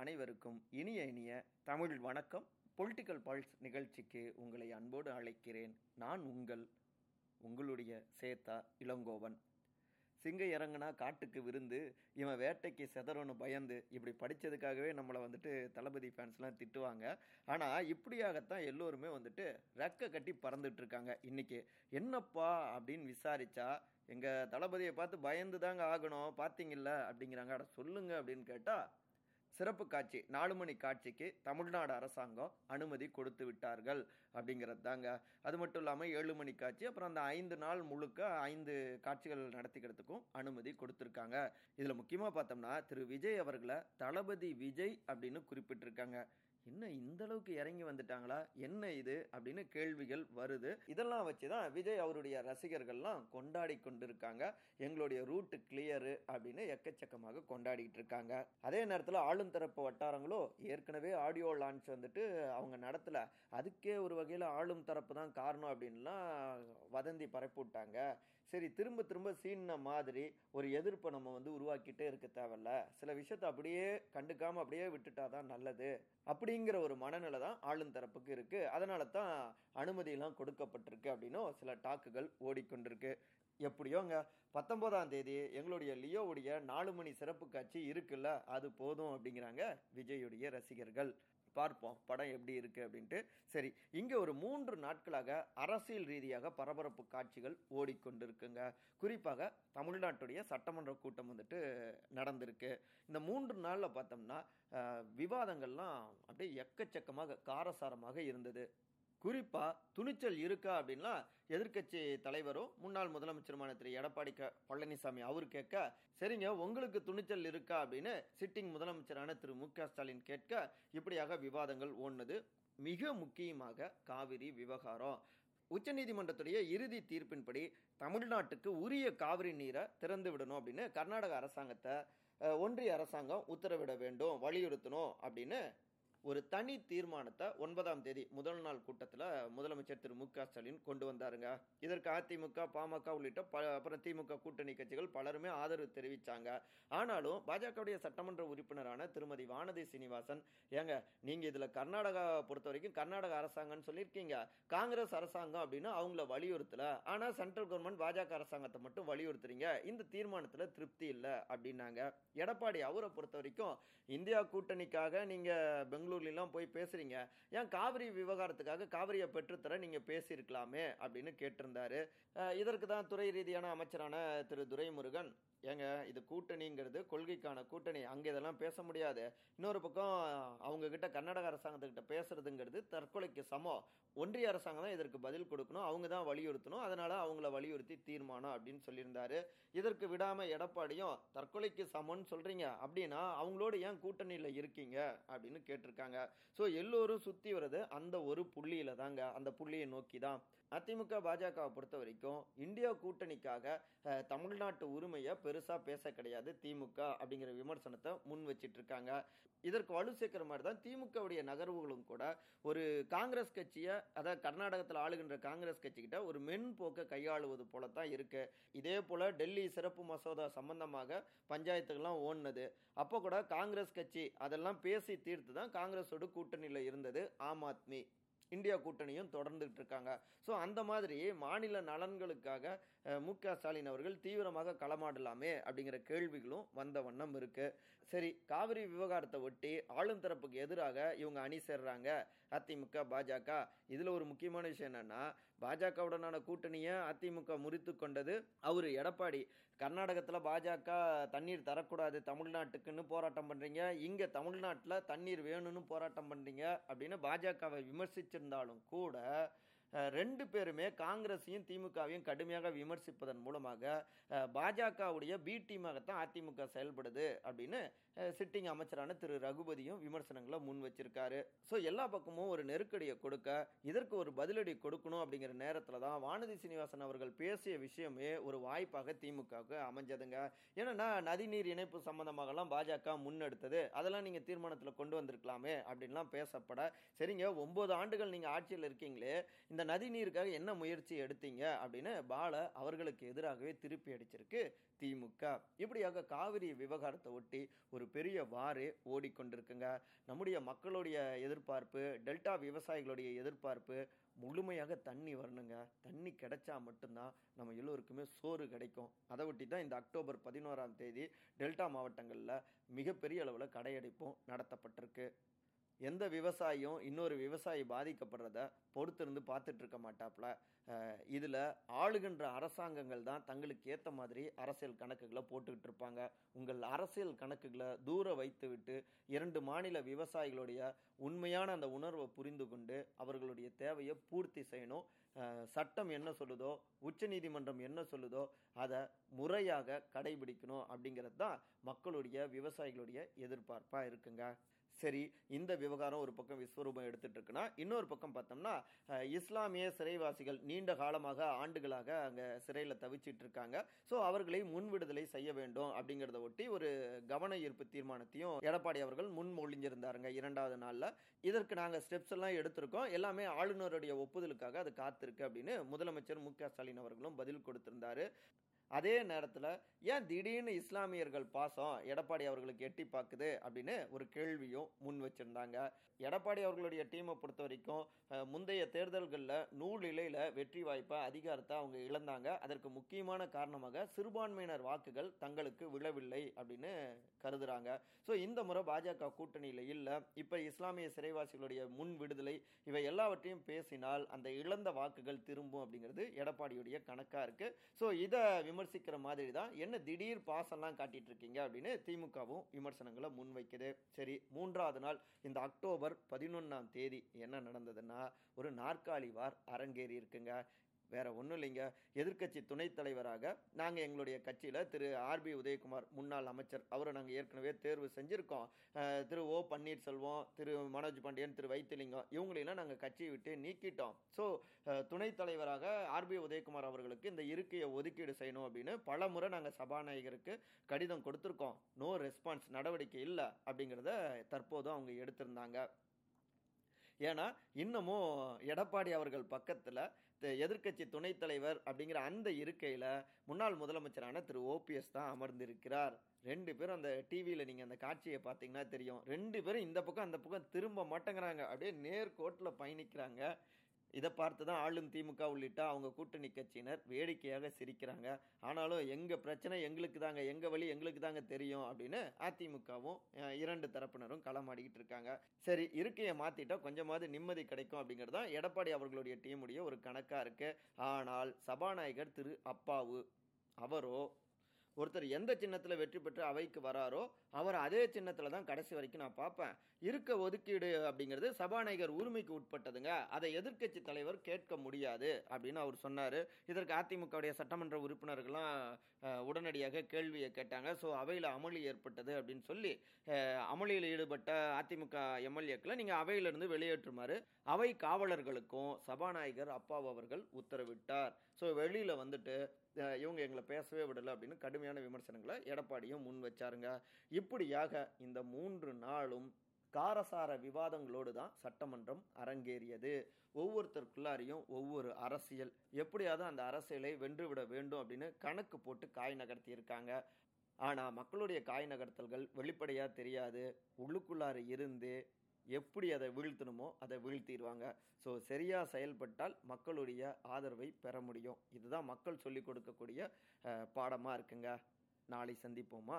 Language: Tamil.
அனைவருக்கும் இனிய இனிய தமிழ் வணக்கம். பொலிட்டிக்கல் பல்ஸ் நிகழ்ச்சிக்கு உங்களை அன்போடு அழைக்கிறேன். நான் உங்கள் உங்களுடைய சேத்தா இளங்கோவன். சிங்க இறங்குனா காட்டுக்கு விருந்து இவன் வேட்டைக்கு செதறன்னு பயந்து இப்படி படித்ததுக்காகவே நம்மளை வந்துட்டு தளபதி ஃபேன்ஸ்லாம் திட்டுவாங்க. ஆனால் இப்படியாகத்தான் எல்லோருமே வந்துட்டு ரெக்க கட்டி பறந்துட்டுருக்காங்க இருக்காங்க இன்னைக்கு. என்னப்பா அப்படின்னு விசாரிச்சா எங்கள் தளபதியை பார்த்து பயந்து தாங்க ஆகணும் பார்த்தீங்கல்ல அப்படிங்கிறாங்க. அட சொல்லுங்க அப்படின்னு கேட்டால் சிறப்பு காட்சி நாலு மணி காட்சிக்கு தமிழ்நாடு அரசாங்கம் அனுமதி கொடுத்து விட்டார்கள் அப்படிங்கிறது தாங்க. அது மட்டும் இல்லாமல் ஏழு மணி காட்சி அப்புறம் அந்த ஐந்து நாள் முழுக்க ஐந்து காட்சிகள் நடத்திக்கிறதுக்கும் அனுமதி கொடுத்துருக்காங்க. இதில் முக்கியமாக பார்த்தோம்னா திரு விஜய் அவர்களை தளபதி விஜய் அப்படின்னு குறிப்பிட்டிருக்காங்க. என்ன இந்த அளவுக்கு இறங்கி வந்துட்டாங்களா? என்ன இது? அப்படின்னு கேள்விகள் வருது. இதெல்லாம் வச்சு தான் விஜய் அவருடைய ரசிகர்கள்லாம் கொண்டாடி கொண்டிருக்காங்க. எங்களுடைய ரூட் கிளியரு அப்படின்னு எக்கச்சக்கமாக கொண்டாடிட்டு இருக்காங்க. அதே நேரத்தில் ஆளும் தரப்பு வட்டாரங்களோ ஏற்கனவே ஆடியோ லான்ச் வந்துட்டு அவங்க நடத்தல. அதுக்கே ஒரு வகையில் ஆளும் தரப்பு தான் காரணம் அப்படின்லாம் வதந்தி பரப்பி விட்டாங்க சரி திரும்ப திரும்ப சீன மாதிரி ஒரு எதிர்ப்பை நம்ம வந்து உருவாக்கிட்டே இருக்க தேவையில்ல. சில விஷயத்தை அப்படியே கண்டுக்காம அப்படியே விட்டுட்டா தான் நல்லது அப்படிங்கிற ஒரு மனநிலை தான் ஆளும் தரப்புக்கு இருக்கு. அதனால தான் அனுமதியெல்லாம் கொடுக்கப்பட்டிருக்கு அப்படின்னும் சில டாக்குகள் ஓடிக்கொண்டிருக்கு. எப்படியோங்க பத்தொன்பதாம் தேதி எங்களுடைய லியோவுடைய நாலு மணி சிறப்பு காட்சி இருக்குல்ல அது போதும் அப்படிங்கிறாங்க விஜயுடைய ரசிகர்கள். பார்ப்போம் படம் எப்படி இருக்குது அப்படின்ட்டு. சரி இங்கே ஒரு மூன்று நாட்களாக அரசியல் ரீதியாக பரபரப்பு காட்சிகள் ஓடிக்கொண்டிருக்குங்க. குறிப்பாக தமிழ்நாட்டுடைய சட்டமன்ற கூட்டம் வந்துட்டு நடந்திருக்கு. இந்த மூன்று நாளில் பார்த்தோம்னா விவாதங்கள்லாம் அப்படியே எக்கச்சக்கமாக காரசாரமாக இருந்தது. குறிப்பாக துணிச்சல் இருக்கா அப்படின்னா எதிர்க்கட்சி தலைவரும் முன்னாள் முதலமைச்சருமான திரு. எடப்பாடி க பழனிசாமி அவர் கேட்க சரிங்க உங்களுக்கு துணிச்சல் இருக்கா? அப்படின்னு சிட்டிங் முதலமைச்சரான திரு. மு. ஸ்டாலின் கேட்க இப்படியாக விவாதங்கள் ஓடுனது மிக முக்கியமாக காவிரி விவகாரம். உச்சநீதிமன்றத்துடைய இறுதி தீர்ப்பின்படி தமிழ்நாட்டுக்கு உரிய காவிரி நீரை திறந்து விடணும் அப்படின்னு கர்நாடக அரசாங்கத்தை ஒன்றிய அரசாங்கம் உத்தரவிட வேண்டும் வலியுறுத்தணும் அப்படின்னு ஒரு தனி தீர்மானத்தை ஒன்பதாம் தேதி முதல் நாள் கூட்டத்தில் முதலமைச்சர் திரு மு க ஸ்டாலின் கொண்டு வந்தாருங்க. இதற்கு அதிமுக பாமக உள்ளிட்ட ப அப்புறம் திமுக கூட்டணி கட்சிகள் பலருமே ஆதரவு தெரிவித்தாங்க ஆனாலும் பாஜகவுடைய சட்டமன்ற உறுப்பினரான திருமதி வானதி சீனிவாசன் ஏங்க நீங்கள் இதில் கர்நாடகா பொறுத்த வரைக்கும் கர்நாடக அரசாங்கம்னு சொல்லியிருக்கீங்க. காங்கிரஸ் அரசாங்கம் அப்படின்னு அவங்கள வலியுறுத்தல. ஆனால் சென்ட்ரல் கவர்மெண்ட் பாஜக அரசாங்கத்தை மட்டும் வலியுறுத்துறீங்க. இந்த தீர்மானத்தில் திருப்தி இல்லை அப்படின்னாங்க. எடப்பாடி அவரை பொறுத்த வரைக்கும் இந்தியா கூட்டணிக்காக நீங்கள் பெங்களூர்லாம் போய் பேசுகிறீங்க ஏன் காவிரி விவகாரத்துக்காக காவிரியை பெற்றுத்தர நீங்கள் பேசியிருக்கலாமே அப்படின்னு கேட்டிருந்தாரு. இதற்கு தான் துறை ரீதியான அமைச்சரான திரு துரைமுருகன். ஏங்க இது கூட்டணிங்கிறது கொள்கைக்கான கூட்டணி அங்கே இதெல்லாம் பேச முடியாது. இன்னொரு பக்கம் அவங்க கிட்ட கர்நாடக அரசாங்கத்துக்கிட்ட பேசுறதுங்கிறது தற்கொலைக்கு சமம். ஒன்றிய அரசாங்கம் தான் இதற்கு பதில் கொடுக்கணும். அவங்க தான் வலியுறுத்தணும். அதனால அவங்கள வலியுறுத்தி தீர்மானம் அப்படின்னு சொல்லியிருந்தாரு. இதற்கு விடாமல் எடப்பாடியும் தற்கொலைக்கு சமம்னு சொல்கிறீங்க அப்படின்னா அவங்களோட ஏன் கூட்டணியில் இருக்கீங்க? அப்படின்னு இருக்காங்க. ஸோ எல்லோரும் சுத்தி வர்றது அந்த ஒரு புள்ளியில் தாங்க. அந்த புள்ளியை நோக்கி தான் அதிமுக பாஜகவை பொறுத்த வரைக்கும் இந்தியா கூட்டணிக்காக தமிழ்நாட்டு உரிமையை பெருசா பேச கிடையாது திமுக அப்படிங்கிற விமர்சனத்தை முன் வச்சிட்டு இருக்காங்க இதற்கு வலு சேர்க்கிற மாதிரி தான் திமுகவுடைய நகர்வுகளும் கூட. ஒரு காங்கிரஸ் கட்சியை அதாவது கர்நாடகத்தில் ஆளுகின்ற காங்கிரஸ் கட்சிக்கிட்ட ஒரு மென்போக்கை கையாளுவது போல தான் இருக்கு. இதே போல டெல்லி சிறப்பு மசோதா சம்பந்தமாக பஞ்சாயத்துக்கெல்லாம் ஓடினது. அப்போ கூட காங்கிரஸ் கட்சி அதெல்லாம் பேசி தீர்த்து தான் காங்கிரஸோட கூட்டணியில் இருந்தது ஆம் ஆத்மி இந்தியா கூட்டணியும் தொடர்ந்துட்டு இருக்காங்க. ஸோ அந்த மாதிரி மாநில நலன்களுக்காக மு க ஸ்டாலின் அவர்கள் தீவிரமாக களமாடலாமே அப்படிங்கிற கேள்விகளும் வந்த வண்ணம் இருக்குது சரி காவிரி விவகாரத்தை ஒட்டி ஆளும் தரப்புக்கு எதிராக இவங்க அணி சேர்றாங்க அதிமுக பாஜக. இதில் ஒரு முக்கியமான விஷயம் என்னென்னா பாஜகவுடனான கூட்டணியை அதிமுக முறித்து கொண்டது. அவர் எடப்பாடி கர்நாடகத்தில் பாஜக தண்ணீர் தரக்கூடாது தமிழ்நாட்டுக்குன்னு போராட்டம் பண்ணுறீங்க இங்கே தமிழ்நாட்டில் தண்ணீர் வேணும்னு போராட்டம் பண்ணுறீங்க அப்படின்னு பாஜகவை விமர்சிச்சிருந்தாலும் கூட ரெண்டு பேருமே காங்கிரஸையும் திமுகவையும் கடுமையாக விமர்சிப்பதன் மூலமாக பாஜகவுடைய பி டீமாகத்தான் அதிமுக செயல்படுது அப்படின்னு சிட்டிங் அமைச்சரான திரு ரகுபதியும் விமர்சனங்களை முன் வச்சிருக்காரு. ஸோ எல்லா பக்கமும் ஒரு நெருக்கடியை கொடுக்க இதற்கு ஒரு பதிலடி கொடுக்கணும் அப்படிங்கிற நேரத்தில் தான் வானதி சீனிவாசன் அவர்கள் பேசிய விஷயமே ஒரு வாய்ப்பாக திமுகவுக்கு அமைஞ்சதுங்க. ஏன்னா நதிநீர் இணைப்பு சம்பந்தமாகலாம் பாஜக முன்னெடுத்தது. அதெல்லாம் நீங்கள் தீர்மானத்தில் கொண்டு வந்திருக்கலாமே அப்படின்லாம் பேசப்பட சரிங்க ஒம்பது ஆண்டுகள் நீங்கள் ஆட்சியில் இருக்கீங்களே இந்த நதி நதிநீருக்காக என்ன முயற்சி எடுத்தீங்க அப்படின்னு பால அவர்களுக்கு எதிராகவே திருப்பி அடிச்சிருக்கு திமுக. இப்படியாக காவிரி விவகாரத்தை ஒட்டி ஒரு பெரிய வாறு ஓடிக்கொண்டிருக்குங்க. நம்முடைய மக்களுடைய எதிர்பார்ப்பு டெல்டா விவசாயிகளுடைய எதிர்பார்ப்பு முழுமையாக தண்ணி வரணுங்க. தண்ணி கிடைச்சா மட்டும்தான் நம்ம எல்லோருக்குமே சோறு கிடைக்கும். அதை ஒட்டி தான் இந்த அக்டோபர் பதினோராம் தேதி டெல்டா மாவட்டங்களில் மிகப்பெரிய அளவில் கடையடைப்பும் நடத்தப்பட்டிருக்கு. எந்த விவசாயியும் இன்னொரு விவசாயி பாதிக்கப்படுறத பொறுத்திருந்து பார்த்துட்டு இருக்க மாட்டாப்புல இதில் ஆளுகின்ற அரசாங்கங்கள் தான் தங்களுக்கு ஏற்ற மாதிரி அரசியல் கணக்குகளை போட்டுக்கிட்டு இருப்பாங்க உங்கள் அரசியல் கணக்குகளை தூர வைத்துவிட்டு இரண்டு மாநில விவசாயிகளுடைய உண்மையான அந்த உணர்வை புரிந்து கொண்டு அவர்களுடைய தேவையை பூர்த்தி செய்யணும். சட்டம் என்ன சொல்லுதோ உச்சநீதிமன்றம் என்ன சொல்லுதோ அதை முறையாக கடைபிடிக்கணும் அப்படிங்கிறது தான் மக்களுடைய விவசாயிகளுடைய எதிர்பார்ப்பாக இருக்குங்க. சரி இந்த விவகாரம் ஒரு பக்கம் விஸ்வரூபம் எடுத்துட்டு இருக்குன்னா இன்னொரு பக்கம் பார்த்தோம்னா இஸ்லாமிய சிறைவாசிகள் நீண்ட காலமாக ஆண்டுகளாக அங்கே சிறையில் தவிச்சிட்டு இருக்காங்க ஸோ அவர்களை முன் விடுதலை செய்ய வேண்டும் அப்படிங்கிறத ஒட்டி ஒரு கவன ஈர்ப்பு தீர்மானத்தையும் எடப்பாடி அவர்கள் முன்மொழிஞ்சிருந்தாருங்க இரண்டாவது நாளில். இதற்கு நாங்கள் ஸ்டெப்ஸ் எல்லாம் எடுத்திருக்கோம். எல்லாமே ஆளுநருடைய ஒப்புதலுக்காக அது காத்திருக்கு அப்படின்னு முதலமைச்சர் மு க ஸ்டாலின் அவர்களும் பதில் கொடுத்திருந்தாரு. அதே நேரத்தில் ஏன் திடீர்னு இஸ்லாமியர்கள் பாசம் எடப்பாடி அவர்களுக்கு எட்டி பார்க்குது அப்படின்னு ஒரு கேள்வியும் முன் வச்சுருந்தாங்க. எடப்பாடி அவர்களுடைய டீமை பொறுத்த வரைக்கும் முந்தைய தேர்தல்களில் நூல் இலையில் வெற்றி வாய்ப்பை அதிகாரத்தை அவங்க இழந்தாங்க. அதற்கு முக்கியமான காரணமாக சிறுபான்மையினர் வாக்குகள் தங்களுக்கு விழவில்லை அப்படின்னு கருதுறாங்க. ஸோ இந்த முறை பாஜக கூட்டணியில் இல்லை. இப்போ இஸ்லாமிய சிறைவாசிகளுடைய முன் விடுதலை இவை எல்லாவற்றையும் பேசினால் அந்த இழந்த வாக்குகள் திரும்பும் அப்படிங்கிறது எடப்பாடியுடைய கணக்காக இருக்குது ஸோ இதை விமர்சிக்கிற மாதிரி தான் என்ன திடீர் பாசம்லாம் காட்டிட்டு இருக்கீங்க அப்படின்னு திமுகவும் விமர்சனங்களை முன்வைக்குது. சரி மூன்றாவது நாள் இந்த அக்டோபர் பதினொன்றாம் தேதி என்ன நடந்ததுன்னா ஒரு நாற்காலி வார் அரங்கேறி இருக்குங்க. வேற ஒன்றும் இல்லைங்க. எதிர்க்கட்சி துணைத் தலைவராக நாங்கள் எங்களுடைய கட்சியில் திரு ஆர்பி உதயகுமார் முன்னாள் அமைச்சர். அவரை நாங்கள் ஏற்கனவே தேர்வு செஞ்சுருக்கோம். திரு ஓ பன்னீர்செல்வம் திரு மனோஜ் பாண்டியன் திரு வைத்திலிங்கம் இவங்களெல்லாம் நாங்கள் கட்சியை விட்டு நீக்கிட்டோம். ஸோ துணைத் தலைவராக ஆர்பி உதயகுமார் அவர்களுக்கு இந்த இருக்கையை ஒதுக்கீடு செய்யணும் அப்படின்னு பல முறை நாங்கள் சபாநாயகருக்கு கடிதம் கொடுத்துருக்கோம். நோ ரெஸ்பான்ஸ் நடவடிக்கை இல்லை அப்படிங்கிறத தற்போதும் அவங்க எடுத்திருந்தாங்க. ஏன்னா இன்னமும் எடப்பாடி அவர்கள் பக்கத்தில் எதிர்க்கட்சி துணைத் தலைவர் அப்படிங்கிற அந்த இருக்கையில் முன்னாள் முதலமைச்சரான திரு. ஓபிஎஸ் தான் அமர்ந்திருக்கிறார். ரெண்டு பேரும் அந்த டிவியில் நீங்கள் அந்த காட்சியை பார்த்தீங்கன்னா தெரியும். ரெண்டு பேரும் இந்த பக்கம் அந்த பக்கம் திரும்ப மாட்டேங்கிறாங்க. அப்படியே நேர்கோட்டில் பயணிக்கிறாங்க. இதை பார்த்து தான் ஆளும் திமுக உள்ளிட்ட அவங்க கூட்டணி கட்சியினர் வேடிக்கையாக சிரிக்கிறாங்க. ஆனாலும் எங்கள் பிரச்சனை எங்களுக்கு தாங்க எங்கள் வழி எங்களுக்கு தாங்க தெரியும் அப்படின்னு அதிமுகவும் இரண்டு தரப்பினரும் களமாடிக்கிட்டு இருக்காங்க. சரி இருக்கையை மாற்றிட்டா கொஞ்சமாவது நிம்மதி கிடைக்கும் அப்படிங்கிறது தான் எடப்பாடி அவர்களுடைய டீமுடைய ஒரு கணக்காக இருக்குது ஆனால் சபாநாயகர் திரு அப்பாவு அவரோ ஒருத்தர் எந்த சின்னத்தில் வெற்றி பெற்று அவைக்கு வராரோ அவர் அதே சின்னத்தில் தான் கடைசி வரைக்கும் நான் பார்ப்பேன். இருக்க ஒதுக்கீடு அப்படிங்கிறது சபாநாயகர் உரிமைக்கு உட்பட்டதுங்க. அதை எதிர்க்கட்சி தலைவர் கேட்க முடியாது அப்படின்னு அவர் சொன்னார். இதற்கு அதிமுகவுடைய சட்டமன்ற உறுப்பினர்கள்லாம் உடனடியாக கேள்வியை கேட்டாங்க. ஸோ அவையில் அமளி ஏற்பட்டது அப்படின்னு சொல்லி அமளியில் ஈடுபட்ட அதிமுக எம்எல்ஏக்களை நீங்கள் அவையிலிருந்து வெளியேற்றுமாறு அவை காவலர்களுக்கும் சபாநாயகர் அப்பாவு அவர்கள் உத்தரவிட்டார். ஸோ வெளியில் வந்துட்டு இவங்க எங்களை பேசவே விடலை அப்படின்னு கடுமையான விமர்சனங்களை எடப்பாடியும் முன் வச்சாருங்க. இப்படியாக இந்த மூன்று நாளும் காரசார விவாதங்களோடு தான் சட்டமன்றம் அரங்கேறியது. ஒவ்வொருத்தருக்குள்ளாரையும் ஒவ்வொரு அரசியல். எப்படியாவது அந்த அரசியலை வென்றுவிட வேண்டும் அப்படின்னு கணக்கு போட்டு காய் நகர்த்தி இருக்காங்க ஆனால் மக்களுடைய காய் நகர்த்தல்கள் வெளிப்படையாக தெரியாது. உள்ளுக்குள்ளார இருந்து எப்படி அதை வீழ்த்தணுமோ அதை வீழ்த்திடுவாங்க. ஸோ சரியாக செயல்பட்டால் மக்களுடைய ஆதரவை பெற முடியும். இதுதான் மக்கள் சொல்லிக் கொடுக்கக்கூடிய பாடமாக இருக்குங்க. நாளை சந்திப்போமா?